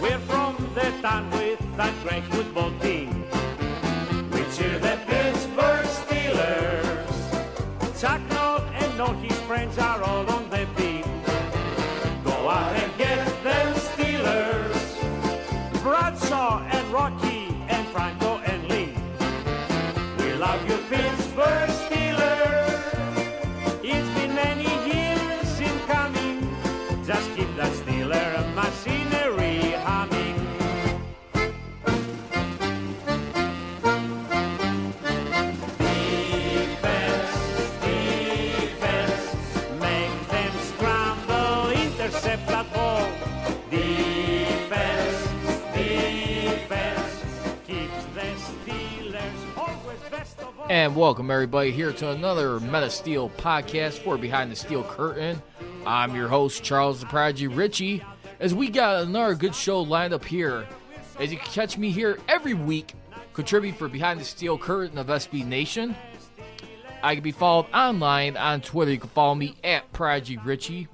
We're from the town with a great football team. We cheer the Pittsburgh Steelers. Chuck Noll and all his friends are all on the beat. Go out and get them Steelers. Bradshaw and Rocky and Franco And welcome everybody here to another Meta Steel podcast for Behind the Steel Curtain. I'm your host Charles the Prodigy Ritchie. As we got another good show lined up here, as you can catch me here every week, contribute for Behind the Steel Curtain of SB Nation. I can be followed online on Twitter. You can follow me at Prodigy Ritchie.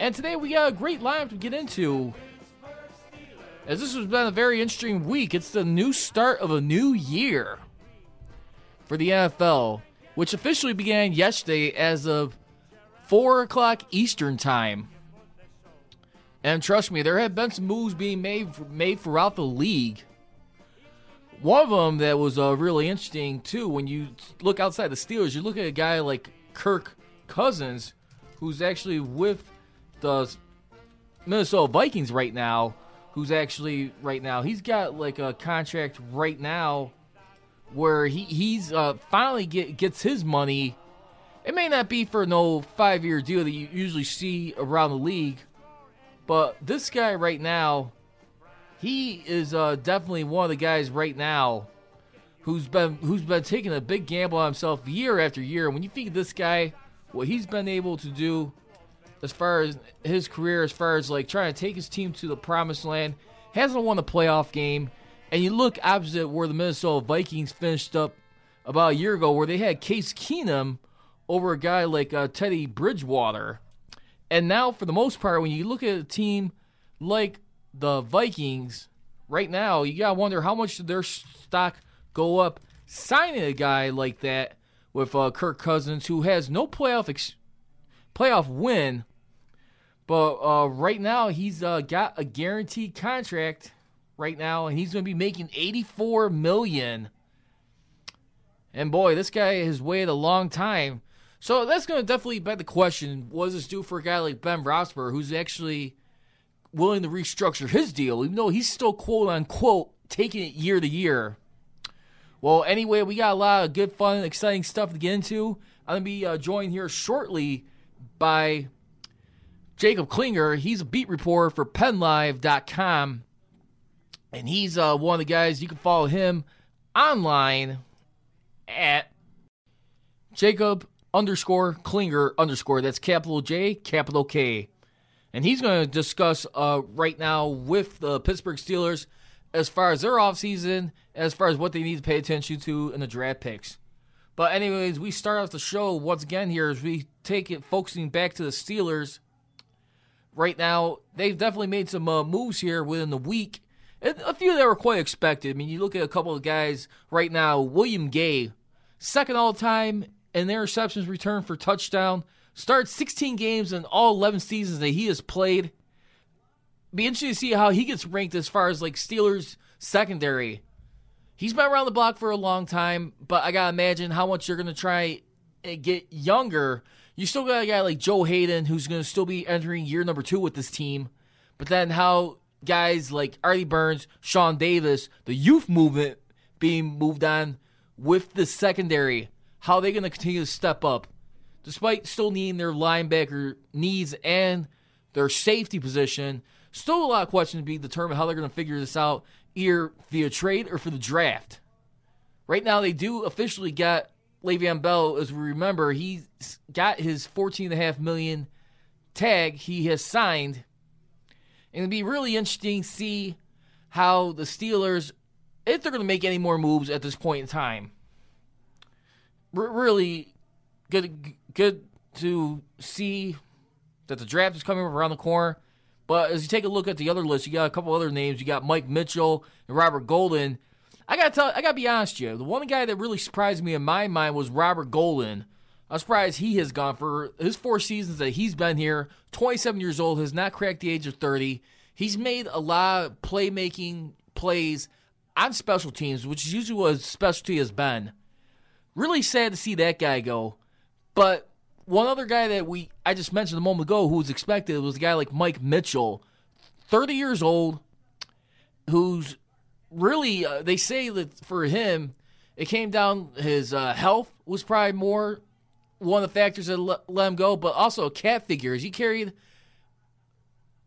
And today we got a great lineup to get into. As this has been a very interesting week, it's the new start of a new year for the NFL, which officially began yesterday as of 4 o'clock Eastern Time. And trust me, there have been some moves being made made throughout the league. One of them that was uh, really interesting too. When you look outside the Steelers, you look at a guy like Kirk Cousins, who's actually with the Minnesota Vikings right now. Who's actually right now? He's got like a contract right now where he he's uh, finally get, gets his money. It may not be for no five year deal that you usually see around the league, but this guy right now, he is uh, definitely one of the guys right now who's been who's been taking a big gamble on himself year after year. And when you think of this guy, what he's been able to do as far as his career, as far as like trying to take his team to the promised land, hasn't won a playoff game. And you look opposite where the Minnesota Vikings finished up about a year ago where they had Case Keenum over a guy like uh, Teddy Bridgewater. And now, for the most part, when you look at a team like the Vikings, right now, you got to wonder how much their stock go up signing a guy like that with uh, Kirk Cousins, who has no playoff ex- playoff win, but uh, right now he's uh, got a guaranteed contract right now, and he's going to be making eighty-four million. And boy, this guy has waited a long time. So that's going to definitely beg the question: does this do for a guy like Ben Roethlisberger, who's actually willing to restructure his deal, even though he's still quote unquote taking it year to year? Well, anyway, we got a lot of good, fun, exciting stuff to get into. I'm going to be uh, joined here shortly by Jacob Klinger. He's a beat reporter for PennLive.com, and he's uh, one of the guys you can follow him online at Jacob underscore Klinger underscore. That's capital J, capital K. And he's going to discuss uh, right now with the Pittsburgh Steelers as far as their offseason, as far as what they need to pay attention to in the draft picks. But anyways, we start off the show once again here as we take it focusing back to the Steelers. Right now, they've definitely made some uh, moves here within the week. A few that were quite expected. I mean, you look at a couple of guys right now. William Gay, second all time in interceptions return for touchdown. Started 16 games in all 11 seasons that he has played. Be interesting to see how he gets ranked as far as like Steelers secondary. He's been around the block for a long time, but I gotta imagine how much you're gonna try and get younger. You still got a guy like Joe Haden who's gonna still be entering year number two with this team, but then how guys like Artie Burns, Sean Davis, the youth movement being moved on with the secondary, how they gonna continue to step up, despite still needing their linebacker needs and their safety position. Still a lot of questions to be determined how they're going to figure this out, either via trade or for the draft. Right now, they do officially got Le'Veon Bell. As we remember, he's got his 14.5 million tag he has signed. And it'd be really interesting to see how the Steelers, if they're going to make any more moves at this point in time. R- really good, good to see that the draft is coming around the corner. But as you take a look at the other list, you got a couple other names. You got Mike Mitchell and Robert Golden. I gotta tell, I gotta be honest with you. The one guy that really surprised me in my mind was Robert Golden. I'm surprised he has gone for his four seasons that he's been here. 27 years old, has not cracked the age of 30. He's made a lot of playmaking plays on special teams, which is usually what his specialty has been. Really sad to see that guy go. But one other guy that we I just mentioned a moment ago who was expected was a guy like Mike Mitchell, 30 years old, who's really uh, they say that for him it came down his uh, health was probably more one of the factors that let, let him go, but also a cap figure. As he carried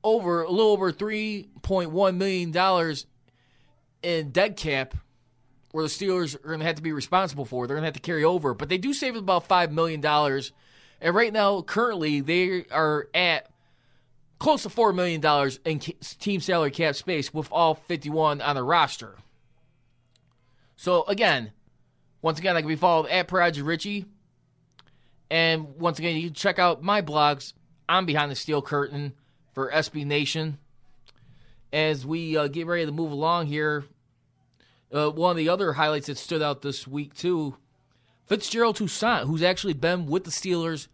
over a little over 3.1 million dollars in dead cap where the Steelers are going to have to be responsible for. They're going to have to carry over, but they do save about $5 million. And right now, currently, they are at close to $4 million in team salary cap space with all 51 on the roster. So, again, once again, I can be followed at Prodigy Ritchie. And once again, you can check out my blogs. I'm Behind the Steel Curtain for SB Nation. As we uh, get ready to move along here, uh, one of the other highlights that stood out this week, too, Fitzgerald Toussaint, who's actually been with the Steelers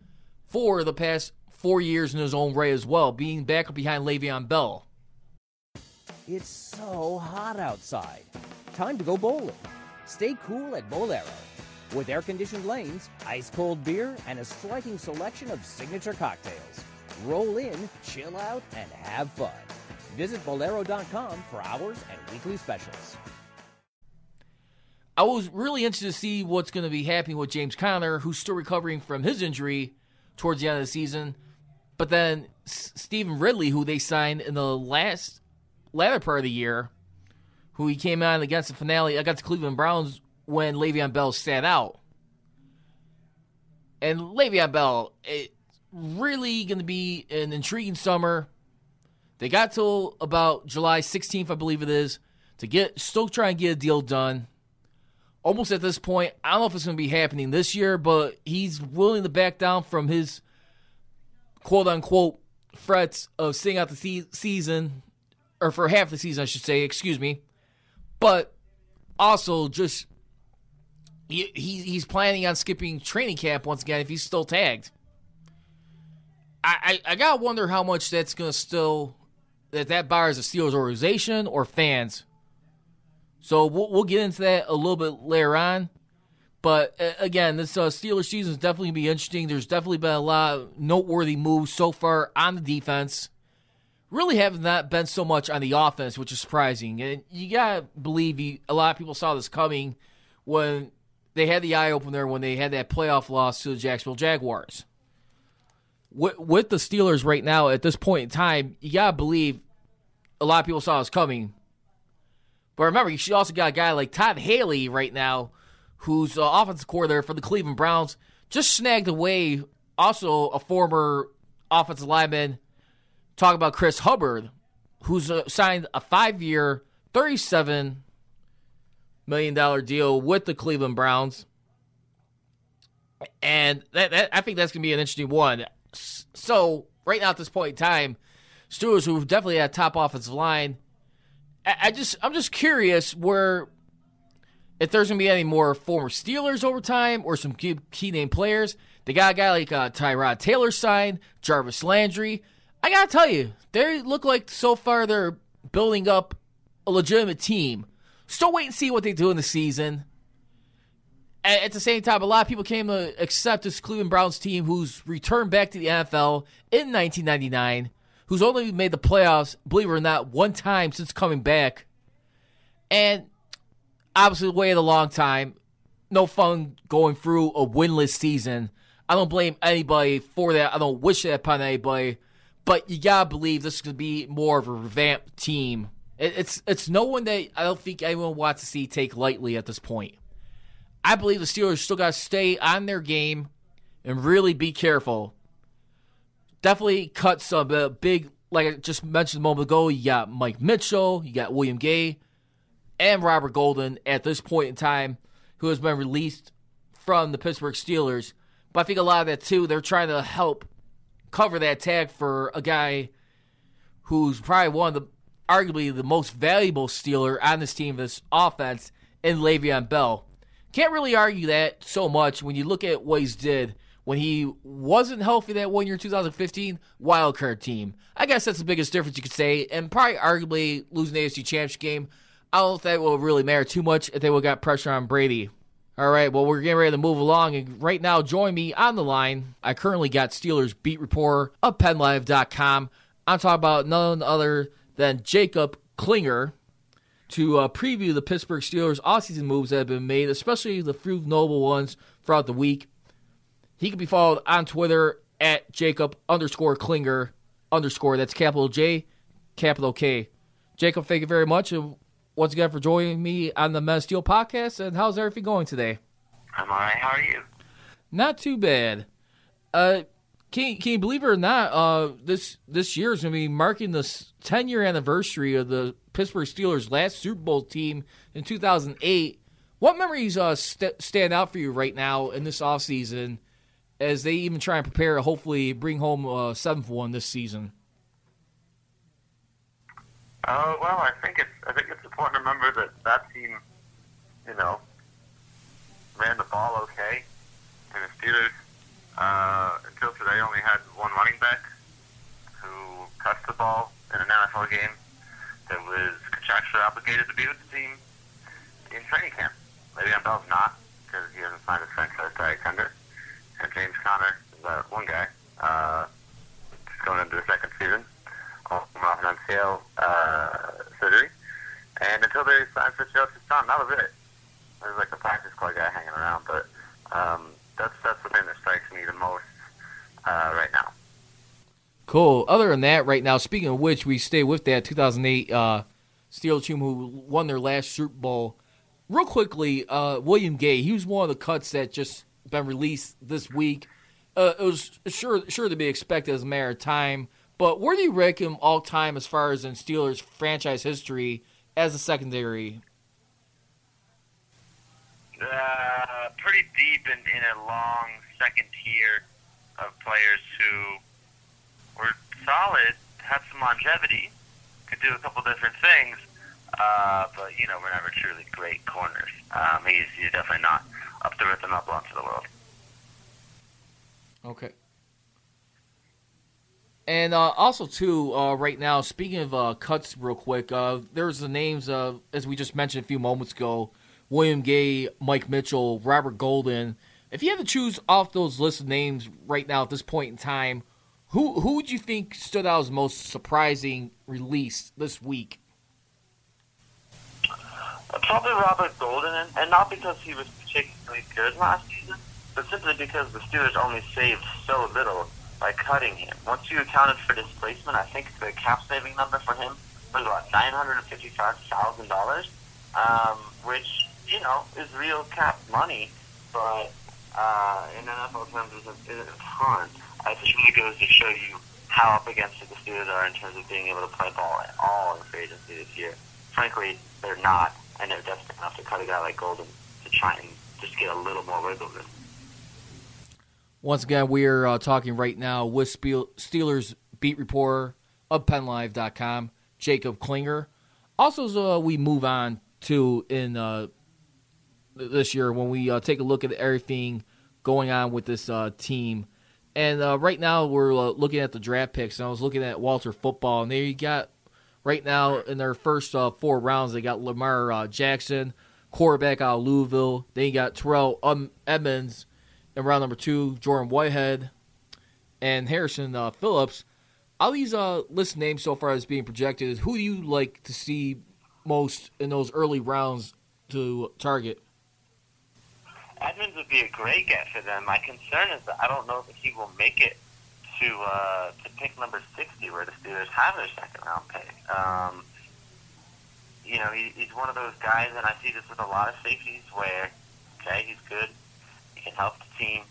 for the past four years in his own right as well, being back behind Le'Veon Bell. It's so hot outside. Time to go bowling. Stay cool at Bowlero. With air conditioned lanes, ice cold beer, and a striking selection of signature cocktails. Roll in, chill out, and have fun. Visit Bowlero.com for hours and weekly specials. I was really interested to see what's going to be happening with James Conner, who's still recovering from his injury towards the end of the season. But then Stevan Ridley, who they signed in the last latter part of the year, who he came on against the finale against the Cleveland Browns when Le'Veon Bell sat out. And Le'Veon Bell, really going to be an intriguing summer. They got till about July 16th, I believe it is, to get still try and get a deal done. almost at this point. I don't know if it's going to be happening this year, but he's willing to back down from his quote unquote threats of staying out the se- season, or for half the season, I should say, excuse me. But also just he, he he's planning on skipping training camp once again if he's still tagged. I, I, I gotta wonder how much that's gonna still that that bars the Steelers organization or fans. So we'll, we'll get into that a little bit later on. But uh, again, this uh, Steelers season is definitely gonna be interesting. There's definitely been a lot of noteworthy moves so far on the defense. Really have not been so much on the offense, which is surprising. And you gotta believe you, a lot of people saw this coming when they had the eye opener when they had that playoff loss to the Jacksonville Jaguars. With, with the Steelers right now at this point in time, you gotta believe a lot of people saw this coming. But remember, you should also got a guy like Todd Haley right now, who's uh, offensive coordinator for the Cleveland Browns, just snagged away also a former offensive lineman. Talk about Chris Hubbard, who's uh, signed a five-year, thirty-seven million dollar deal with the Cleveland Browns, and that, that I think that's gonna be an interesting one. So right now at this point in time, Steelers who definitely had top offensive line. I, I just I'm just curious where if there's gonna be any more former Steelers over time or some key, key name players. They got a guy like uh, Tyrod Taylor signed, Jarvis Landry. I gotta tell you, they look like so far they're building up a legitimate team. Still wait and see what they do in the season. At, at the same time, a lot of people came to accept this Cleveland Browns team who's returned back to the NFL in 1999, who's only made the playoffs, believe it or not, one time since coming back. And obviously waited a long time. No fun going through a winless season. I don't blame anybody for that. I don't wish that upon anybody. But you gotta believe this is gonna be more of a revamped team. It's it's no one that I don't think anyone wants to see take lightly at this point. I believe the Steelers still gotta stay on their game and really be careful. Definitely cut some uh, big, like I just mentioned a moment ago. You got Mike Mitchell, you got William Gay, and Robert Golden at this point in time, who has been released from the Pittsburgh Steelers. But I think a lot of that too, they're trying to help cover that tag for a guy who's probably one of the arguably the most valuable Steeler on this team, this offense, in Le'Veon Bell. Can't really argue that so much when you look at what he's did when he wasn't healthy that one year, 2015 wildcard team. I guess that's the biggest difference you could say, and probably arguably losing the AFC Championship game. I don't think that will really matter too much if they would got pressure on Brady. All right, well, we're getting ready to move along, and right now, join me on the line. I currently got Steelers beat reporter of PennLive.com. I'm talking about none other than Jacob Klinger to uh, preview the Pittsburgh Steelers offseason moves that have been made, especially the few notable ones throughout the week. He can be followed on Twitter at Jacob underscore Klinger underscore. That's capital J, capital K. Jacob, thank you very much. And once again for joining me on the Men Steel podcast. And how's everything going today? I'm all right. How are you? Not too bad. Uh, can, can you believe it or not? Uh, this this year is going to be marking the 10 year anniversary of the Pittsburgh Steelers' last Super Bowl team in 2008. What memories uh, st- stand out for you right now in this offseason as they even try and prepare to hopefully bring home a seventh one this season? Uh, well, I think it's I think it's important to remember that that team, you know, ran the ball okay, and the Steelers uh, until today only had one running back who touched the ball in an NFL game that was contractually obligated to be with the team in training camp. Le'Veon Bell's not because he hasn't signed a franchise tag under, and James Conner is one guy. Uh, going into the second season off an MCL uh, surgery. And until they signed Fitzgerald Toussaint, that was it. There's like a practice squad guy hanging around, but um, that's that's the thing that strikes me the most uh, right now. Cool. Other than that, right now, speaking of which, we stay with that 2008 uh, Steelers team who won their last Super Bowl. Real quickly, uh, William Gay, he was one of the cuts that just been released this week. Uh, it was sure sure to be expected as a matter of time. But where do you rank him all time as far as in Steelers franchise history as a secondary? Uh, pretty deep in, in a long second tier of players who were solid, had some longevity, could do a couple different things, uh, but you know, we're never truly great corners. Um, he's, he's definitely not up with the Mel Blunts of the world. Okay. And uh, also too, uh, right now, speaking of uh, cuts, real quick, uh, there's the names of, as we just mentioned a few moments ago, William Gay, Mike Mitchell, Robert Golden. If you had to choose off those list of names right now at this point in time, who who would you think stood out as most surprising release this week? Probably Robert Golden, and, not because he was particularly good last season, but simply because the Steelers only saved so little by cutting him. Once you accounted for displacement, I think the cap saving number for him was about nine hundred and fifty-five thousand dollars, um, which you know is real cap money, but uh, in NFL terms isn't, isn't a ton. I just really goes to show you how up against it the Steelers are in terms of being able to play ball at all in free agency this year. Frankly, they're not, and they're desperate enough to cut a guy like Golden to try and just get a little more wiggle room. Once again, we are uh, talking right now with Steelers beat reporter of PennLive.com, Jacob Klinger. Also, as uh, we move on to in uh, this year, when we uh, take a look at everything going on with this uh, team, and uh, right now we're uh, looking at the draft picks, and I was looking at Walter Football, and there you got right now in their first uh, four rounds, they got Lamar uh, Jackson, quarterback out of Louisville. Then you got Terrell um, Edmunds in round number two, Jordan Whitehead, and Harrison Phillips. All these list names so far as being projected, who do you like to see most in those early rounds to target? Edmunds would be a great get for them. My concern is that I don't know that he will make it to uh, to pick number sixty, where the Steelers have their second round pick. Um, you know, he, he's one of those guys, and I see this with a lot of safeties, where okay, he's good, he can help the team.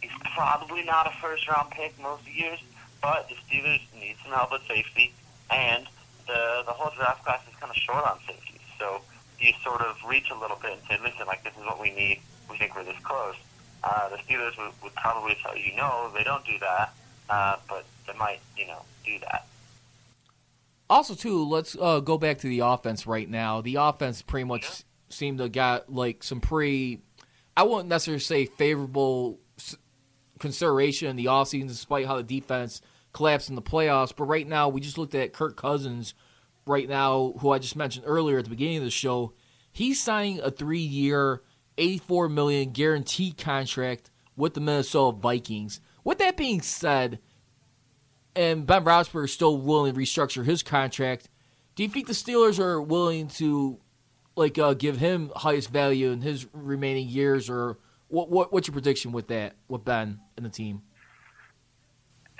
He's probably not a first round pick most years, but the Steelers need some help at safety, and the the whole draft class is kind of short on safeties. So you sort of reach a little bit and say, listen, like this is what we need we think we're this close. Uh, the Steelers would, would probably tell you, no, they don't do that, uh, but they might, you know, do that. Also, too, let's uh, go back to the offense right now. The offense pretty much yeah. seemed to got like some pretty, I wouldn't necessarily say favorable consideration in the offseason, despite how the defense collapsed in the playoffs. But right now, we just looked at Kirk Cousins, right now, who I just mentioned earlier at the beginning of the show. He's signing a three year, 84 million guaranteed contract with the Minnesota Vikings. With that being said, and Ben Roethlisberger is still willing to restructure his contract, do you think the Steelers are willing to like uh, give him highest value in his remaining years, or what, what? What's your prediction with that with Ben and the team?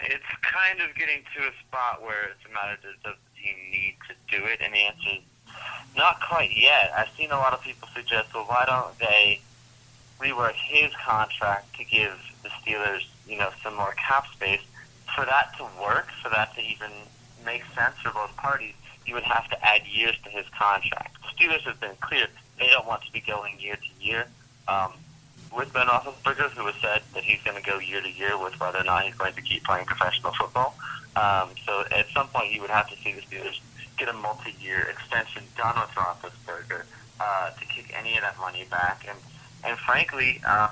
It's kind of getting to a spot where it's a matter of does the team need to do it, and the answer is not quite yet. I've seen a lot of people suggest, well, why don't they rework his contract to give the Steelers, you know, some more cap space? For that to work, for that to even make sense for both parties, you would have to add years to his contract. Steelers have been clear they don't want to be going year to year. Um, with Ben Roethlisberger, who has said that he's going to go year to year with whether or not he's going to keep playing professional football. Um, so at some point, you would have to see the Steelers get a multi-year extension done with Roethlisberger uh, to kick any of that money back. And and frankly, um,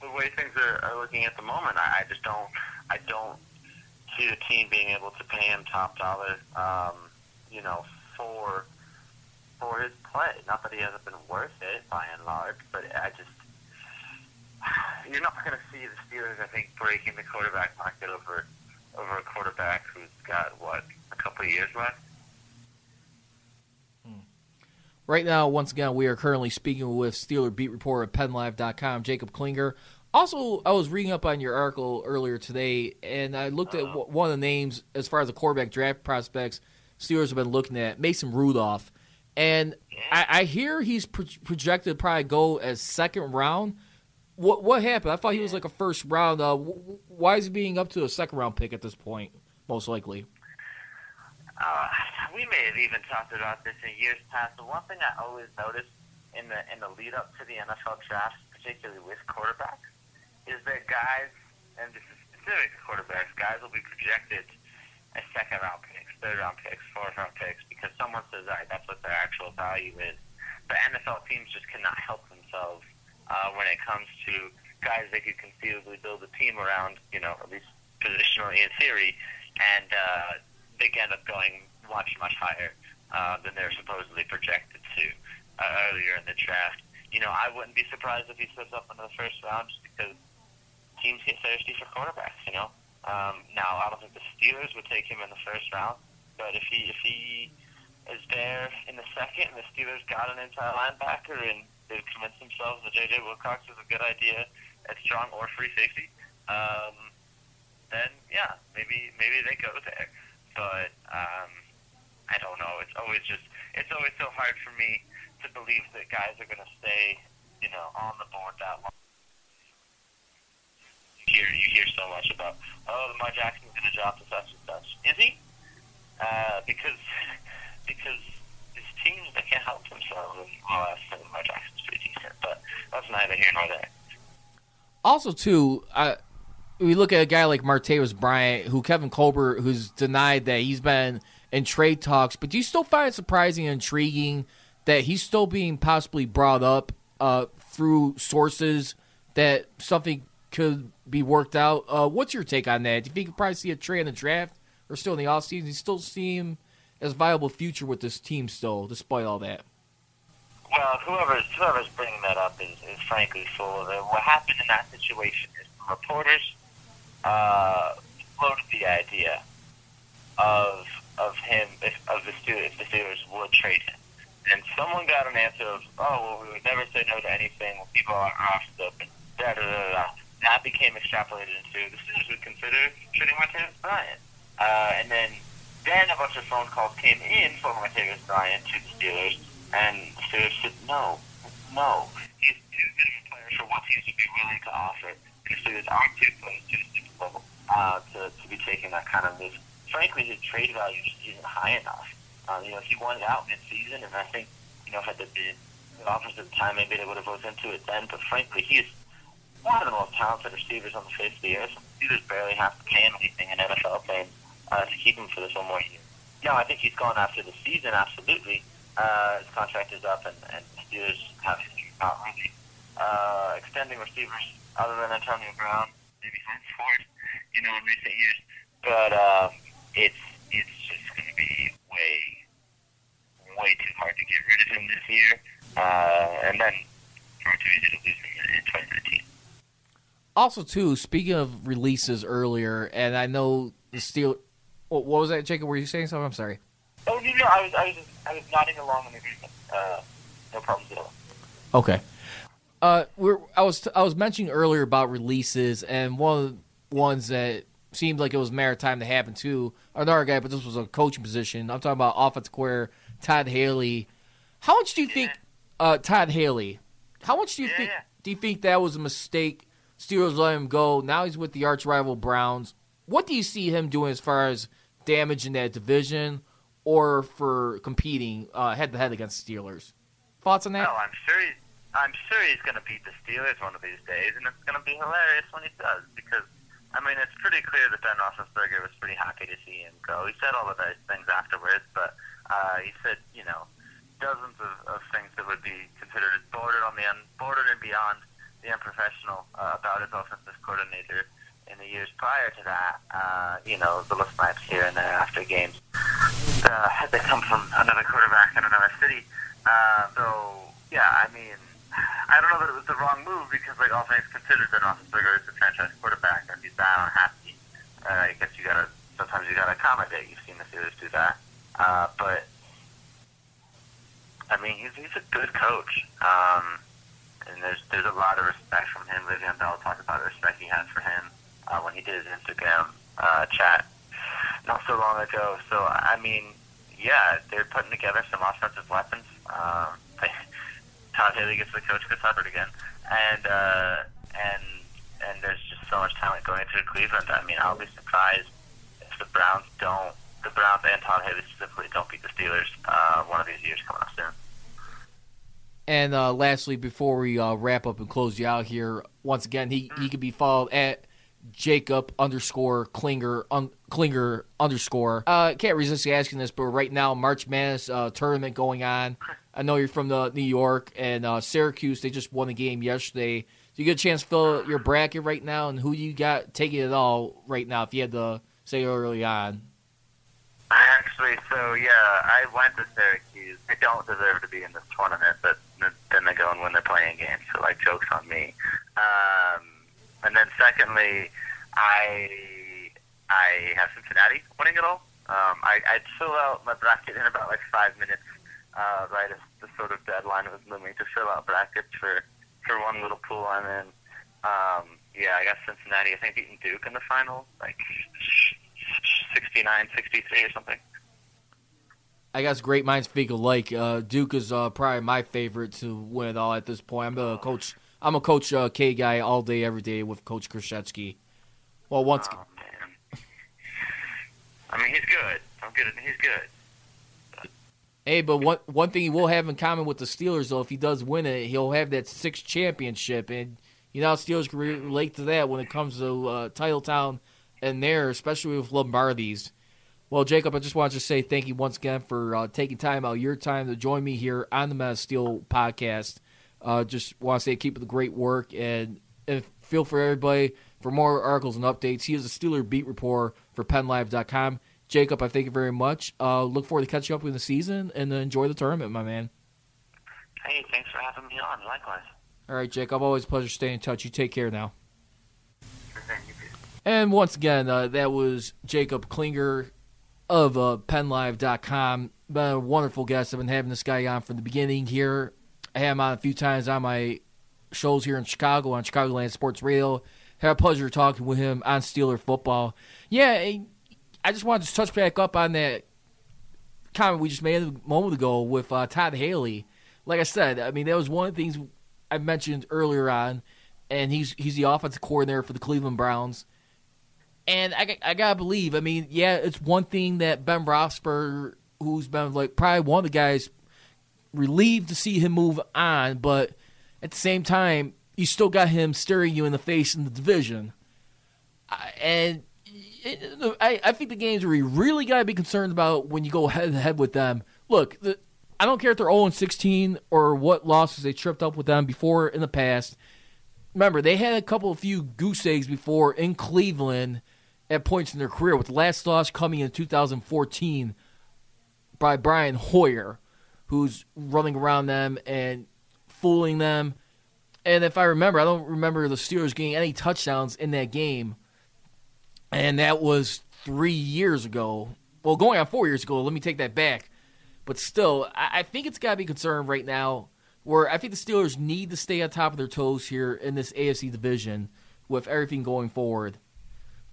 the way things are, are looking at the moment, I, I just don't I don't see the team being able to pay him top dollar. Um, you know, for for his play. Not that he hasn't been worth it by and large, but I just you're not going to see the Steelers. I think breaking the quarterback market over over a quarterback who's got what a couple of years left. Hmm. Right now, once again, we are currently speaking with Steeler beat reporter at PennLive.com, Jacob Klinger. Also, I was reading up on your article earlier today, and I looked at w- one of the names as far as the quarterback draft prospects Steelers have been looking at, Mason Rudolph. And I, I hear he's pro- projected to probably go as second round. What what happened? I thought he was like a first round. Uh, why is he being up to a second round pick at this point? Most likely. Uh, we may have even talked about this in years past. The one thing I always noticed in the in the lead up to the NFL draft, particularly with quarterbacks, is that guys, and this is specific to quarterbacks, guys will be projected as second round picks, third round picks, fourth round picks, because someone says, all right, that's what their actual value is. But NFL teams just cannot help themselves uh, when it comes to guys they could conceivably build a team around, you know, at least positionally in theory, and uh, they end up going much, much higher uh, than they're supposedly projected to uh, earlier in the draft. You know, I wouldn't be surprised if he slips up into the first round just because teams get thirsty for quarterbacks, you know. Um, now, I don't think the Steelers would take him in the first round, but if he if he is there in the second and the Steelers got an inside linebacker and they've convinced themselves that J.J. Wilcox is a good idea at strong or free safety, um, then yeah, maybe maybe they go there. But um, I don't know. It's always just it's always so hard for me to believe that guys are going to stay, you know, on the board that long. You hear you hear so much about oh Lamar Jackson's going to drop to such and such. Is he? Uh, because because teams they can't help themselves. Jackson's pretty decent, but that's neither here nor there. Also, too, we look at a guy like Martavis Bryant, who Kevin Colbert, who's denied that he's been in trade talks. But do you still find it surprising and intriguing that he's still being possibly brought up uh, through sources that something could be worked out? Uh, what's your take on that? Do you think you probably see a trade in the draft or still in the offseason? You still see him as viable future with this team still, despite all that? Well, whoever's whoever's bringing that up is, is frankly full of it. What happened in that situation is the reporters uh, floated the idea of of him if of the Steelers if the Steelers would trade him, and someone got an answer of oh well we would never say no to anything people are options open. Da da da da. That became extrapolated into the Steelers would consider trading Martavis Bryant, uh, and then then a bunch of phone calls came in for Martavis Bryant to the Steelers, and the Steelers said no, no, he's too good of a player for what teams would be willing to offer. The Steelers aren't too close to the Super Bowl uh, to to be taking that kind of risk frankly, his trade value just isn't high enough. Um, you know, he wanted out mid-season, and I think, you know, had there been the offers at the time, maybe they would have looked into it then. But frankly, he's one of the most talented receivers on the face of the earth. Steelers barely have to pay him anything in NFL fame uh, to keep him for this one more year. No, I think he's gone after the season, absolutely. Uh, his contract is up, and, and Steelers have not really uh, extending receivers other than Antonio Brown, maybe Hines Ward, you know, in recent years. But um, it's it's just going to be way way too hard to get rid of him this year, uh, and then far too easy to lose him in 2019. Also, too, speaking of releases earlier, and I know the Steel. What, was that, Jacob? Were you saying something? I'm sorry. Oh no, no, I was I was just, I was nodding along in agreement. Uh, no problems at all. Okay. Uh, we're I was I was mentioning earlier about releases, and one of the ones that seemed like it was maritime to happen to another guy, but this was a coaching position. I'm talking about offensive coordinator Todd Haley. How much do you think uh, Todd Haley? How much do you Yeah, think yeah. do you think that was a mistake? Steelers let him go. Now he's with the arch rival Browns. What do you see him doing as far as damage in that division, or for competing head to head against the Steelers? Thoughts on that? No, I'm sure he's I'm sure he's going to beat the Steelers one of these days, and it's going to be hilarious when he does because I mean it's pretty clear that Ben Roethlisberger was pretty happy to see him go. He said all of those things afterwards, but uh, he said you know dozens of, of things that would be considered bordered on the un, bordered and beyond the unprofessional uh, about his offensive coordinator in the years prior to that. Uh, you know the little snipes here and there after games uh, they come from another quarterback in another city. Uh, so yeah, I mean, I don't know that it was the wrong move because like all things considered, Ben Roethlisberger is the franchise quarterback, he's bad or happy, uh, I guess you gotta sometimes you gotta accommodate. You've seen the Steelers do that, uh, but I mean, he's he's a good coach, um, and there's there's a lot of respect from him. Le'Veon Bell talked about the respect he has for him uh, when he did his Instagram uh, chat not so long ago. So I mean, yeah, they're putting together some offensive weapons. Um, Todd Haley gets the coach Chris Hubbard again, and uh, and and there's just so much talent going through Cleveland. I mean, I'll be surprised if the Browns don't the Browns and Todd Haley specifically don't beat the Steelers uh, one of these years coming up soon. And uh, lastly, before we uh, wrap up and close you out here, once again, he, he can be followed at Jacob underscore Klinger un, Klinger underscore. Uh, can't resist asking this, but right now March Madness uh, tournament going on. I know you're from the New York and uh, Syracuse. They just won a game yesterday. Do you get a chance to fill your bracket right now, and who you got taking it all right now? If you had to say early on. I actually, so yeah, I went to Syracuse. I don't deserve to be in this tournament, but then they go and win their playing games, so like jokes on me. Um, and then secondly, I I have Cincinnati winning it all. Um, I, I'd fill out my bracket in about like five minutes, uh, right as the sort of deadline was looming to fill out brackets for for one little pool I'm in. Um, yeah, I got Cincinnati. I think beating Duke in the final, like 69, 63 or something. I guess great minds speak alike. Uh, Duke is uh, probably my favorite to win it all at this point. I'm a coach. I'm a coach uh, K guy all day, every day with Coach Krzyzewski. Well, once. Oh, man. I mean, he's good. I'm good. He's good. Hey, but one one thing he will have in common with the Steelers, though, if he does win it, he'll have that sixth championship, and you know Steelers can relate to that when it comes to uh, title town and there, especially with Lombardi's. Well, Jacob, I just wanted to say thank you once again for uh, taking time out your time to join me here on the Meta Steel podcast. Uh, just want to say keep up the great work and, feel for everybody for more articles and updates. He is a Steeler beat reporter for PennLive.com. Jacob, I thank you very much. Uh, look forward to catching up with the season and enjoy the tournament, my man. Hey, thanks for having me on. Likewise. All right, Jacob. Always a pleasure staying in touch. You take care now. Thank you, And once again, uh, that was Jacob Klinger of uh, PennLive.com. Been a wonderful guest. I've been having this guy on from the beginning here. I had him on a few times on my shows here in Chicago on Chicagoland Sports Radio. Had a pleasure talking with him on Steeler football. Yeah, I just wanted to touch back up on that comment we just made a moment ago with uh, Todd Haley. Like I said, I mean that was one of the things I mentioned earlier on, and he's he's the offensive coordinator for the Cleveland Browns. And I, I gotta believe. I mean, yeah, it's one thing that Ben Roethlisberger, who's been like probably one of the guys, relieved to see him move on, but at the same time, you still got him staring you in the face in the division. And I, think the games where you really got to be concerned about when you go head to head with them. Look, I don't care if they're 0 16 or what losses they tripped up with them before in the past. Remember, they had a couple of few goose eggs before in Cleveland at points in their career, with the last loss coming in 2014 by Brian Hoyer, who's running around them and fooling them. And if I remember, I don't remember the Steelers getting any touchdowns in that game. And that was three years ago. Well, going on four years ago. Let me take that back. But still, I, think it's got to be concerned right now where I think the Steelers need to stay on top of their toes here in this AFC division with everything going forward.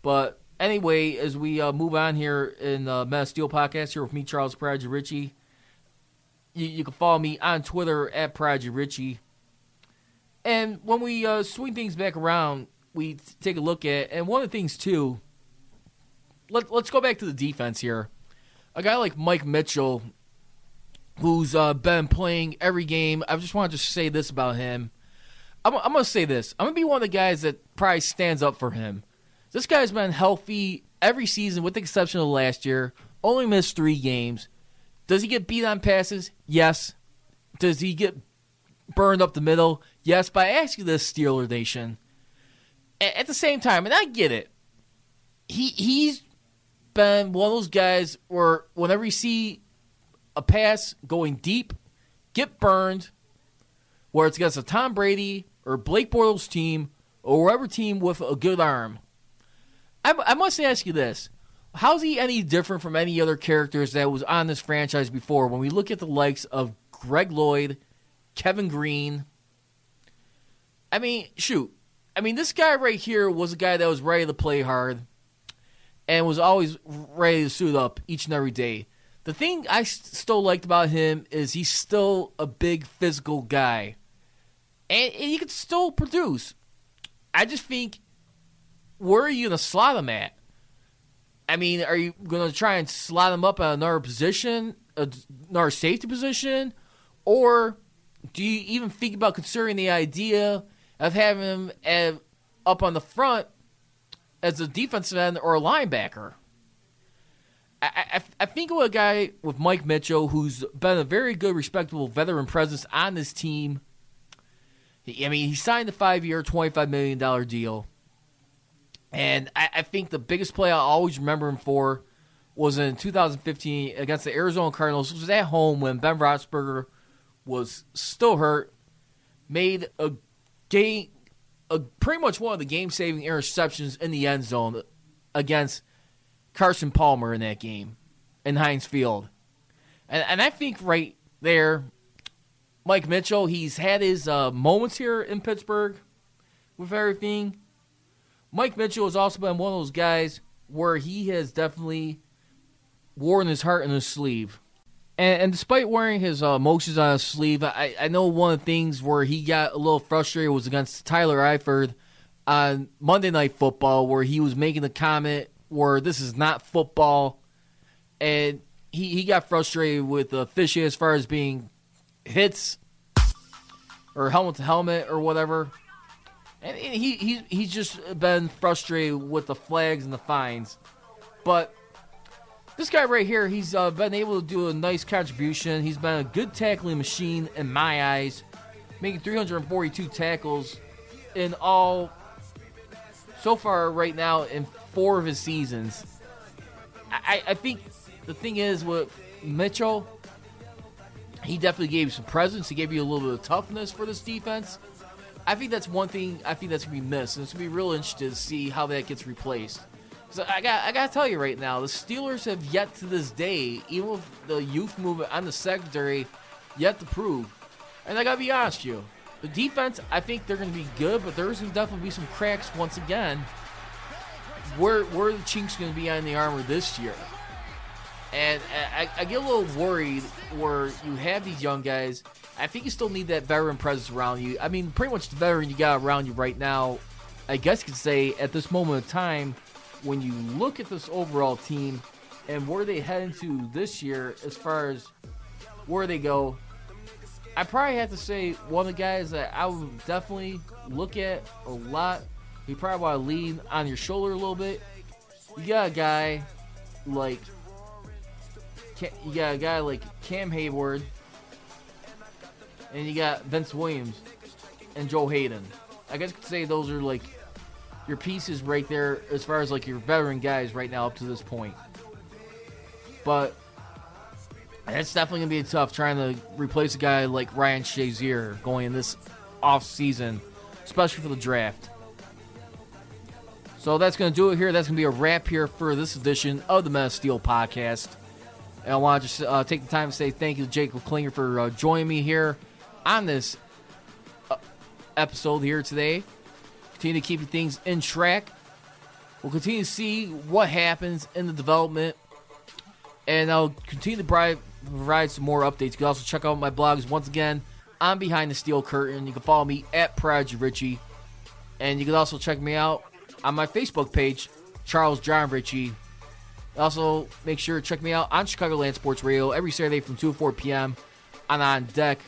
But anyway, as we uh, move on here in the Meta Steel podcast here with me, Charles Prodigy Ritchie, you, you, can follow me on Twitter at Prodigy Ritchie. And when we uh, swing things back around, we take a look at, and one of the things too, let, let's go back to the defense here. A guy like Mike Mitchell, who's uh, been playing every game, I just want to just say this about him. I'm, I'm going to say this. I'm going to be one of the guys that probably stands up for him this guy's been healthy every season, with the exception of last year. Only missed three games. Does he get beat on passes? Yes. Does he get burned up the middle? Yes. But I ask you this, Steeler Nation. At the same time, and I get it, he he's been one of those guys where whenever you see a pass going deep, get burned, where it's against a Tom Brady or Blake Bortles team or whatever team with a good arm, I, I must ask you this. How's he any different from any other characters that was on this franchise before? When we look at the likes of Greg Lloyd, Kevin Greene, I mean, shoot. I mean, this guy right here was a guy that was ready to play hard and was always ready to suit up each and every day. The thing I still liked about him is he's still a big physical guy. And, and he can still produce. I just think where are you to slot him at? I mean, are you going to try and slot him up at another position, another safety position, or do you even think about considering the idea of having him at, up on the front as a defensive end or a linebacker? I, I, I think of a guy with Mike Mitchell who's been a very good, respectable veteran presence on this team. I mean, he signed a five year, $25 million deal. And I, I, think the biggest play I always remember him for was in 2015 against the Arizona Cardinals. It was at home when Ben Roethlisberger was still hurt, made a game, a, pretty much one of the game-saving interceptions in the end zone against Carson Palmer in that game in Heinz Field. And, and I think right there, Mike Mitchell, he's had his uh, moments here in Pittsburgh with everything Mike Mitchell has also been one of those guys where he has definitely worn his heart in his sleeve. And, and despite wearing his uh, emotions on his sleeve, I, I know one of the things where he got a little frustrated was against Tyler Eifert on Monday Night Football, where he was making the comment where this is not football. And he, he got frustrated with the officiating as far as being hits or helmet to helmet or whatever and he he he's just been frustrated with the flags and the fines. But this guy right here, he's uh, been able to do a nice contribution. He's been a good tackling machine in my eyes, making 342 tackles in all so far right now in four of his seasons. I, I think the thing is with Mitchell, he definitely gave you some presence. He gave you a little bit of toughness for this defense. I think that's one thing I think that's gonna be missed, and it's gonna be real interesting to see how that gets replaced. So I got I gotta tell you right now, the Steelers have yet to this day, even with the youth movement on the secondary, yet to prove. And I gotta be honest with you, the defense I think they're gonna be good, but there's gonna definitely be some cracks once again. Where where the chinks gonna be on the armor this year? And I, I get a little worried where you have these young guys I think you still need that veteran presence around you. I mean, pretty much the veteran you got around you right now, I guess you could say at this moment of time, when you look at this overall team and where they head into this year as far as where they go, I probably have to say one of the guys that I would definitely look at a lot. You probably want to lean on your shoulder a little bit. You got a guy like you got a guy like Cam Heyward and you got Vince Williams and Joe Haden. I guess you could say those are like your pieces right there as far as like your veteran guys right now up to this point. But it's definitely gonna be tough trying to replace a guy like Ryan Shazier going in this off season, especially for the draft. So that's gonna do it here. That's gonna be a wrap here for this edition of the Men of Steel podcast. And I want to just uh, take the time to say thank you to Jacob Klinger for uh, joining me here on this uh, episode here today. Continue to keep things in track. We'll continue to see what happens in the development, and I'll continue to provide, provide some more updates. You can also check out my blogs once again. I'm behind the steel curtain. You can follow me at Prodigy Ritchie, and you can also check me out on my Facebook page, Charles John Ritchie. Also, make sure to check me out on Chicagoland Sports Radio every Saturday from 2 to 4 p.m. on On Deck.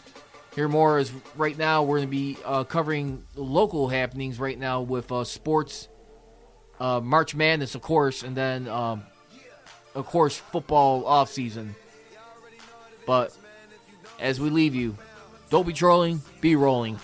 Hear more is right now we're going to be uh, covering local happenings right now with uh, sports, uh, March Madness, of course, and then, um, of course, football off season. But as we leave you, don't be trolling, be rolling.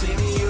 see you.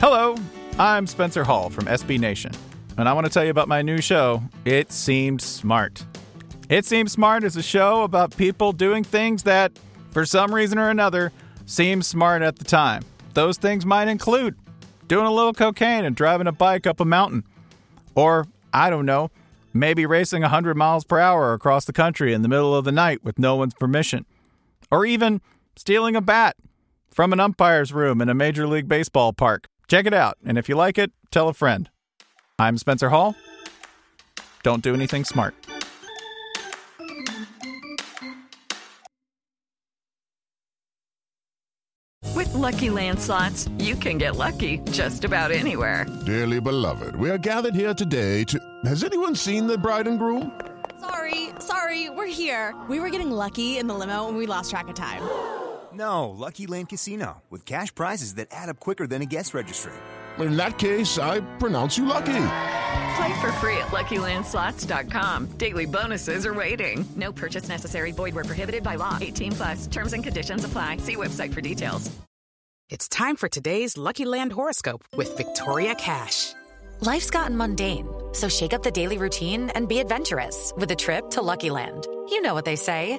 Hello, I'm Spencer Hall from SB Nation, and I want to tell you about my new show, It Seemed Smart. It Seems Smart is a show about people doing things that, for some reason or another, seem smart at the time. Those things might include doing a little cocaine and driving a bike up a mountain. Or, I don't know, maybe racing 100 miles per hour across the country in the middle of the night with no one's permission. Or even stealing a bat from an umpire's room in a Major League Baseball park. Check it out, and if you like it, tell a friend. I'm Spencer Hall. Don't do anything smart. With Lucky Land slots, you can get lucky just about anywhere. Dearly beloved, we are gathered here today to. Has anyone seen the bride and groom? Sorry, sorry, we're here. We were getting lucky in the limo and we lost track of time. No, Lucky Land Casino, with cash prizes that add up quicker than a guest registry. In that case, I pronounce you lucky. Play for free at LuckyLandSlots.com. Daily bonuses are waiting. No purchase necessary. Void where prohibited by law. 18 plus. Terms and conditions apply. See website for details. It's time for today's Lucky Land horoscope with Victoria Cash. Life's gotten mundane, so shake up the daily routine and be adventurous with a trip to Lucky Land. You know what they say.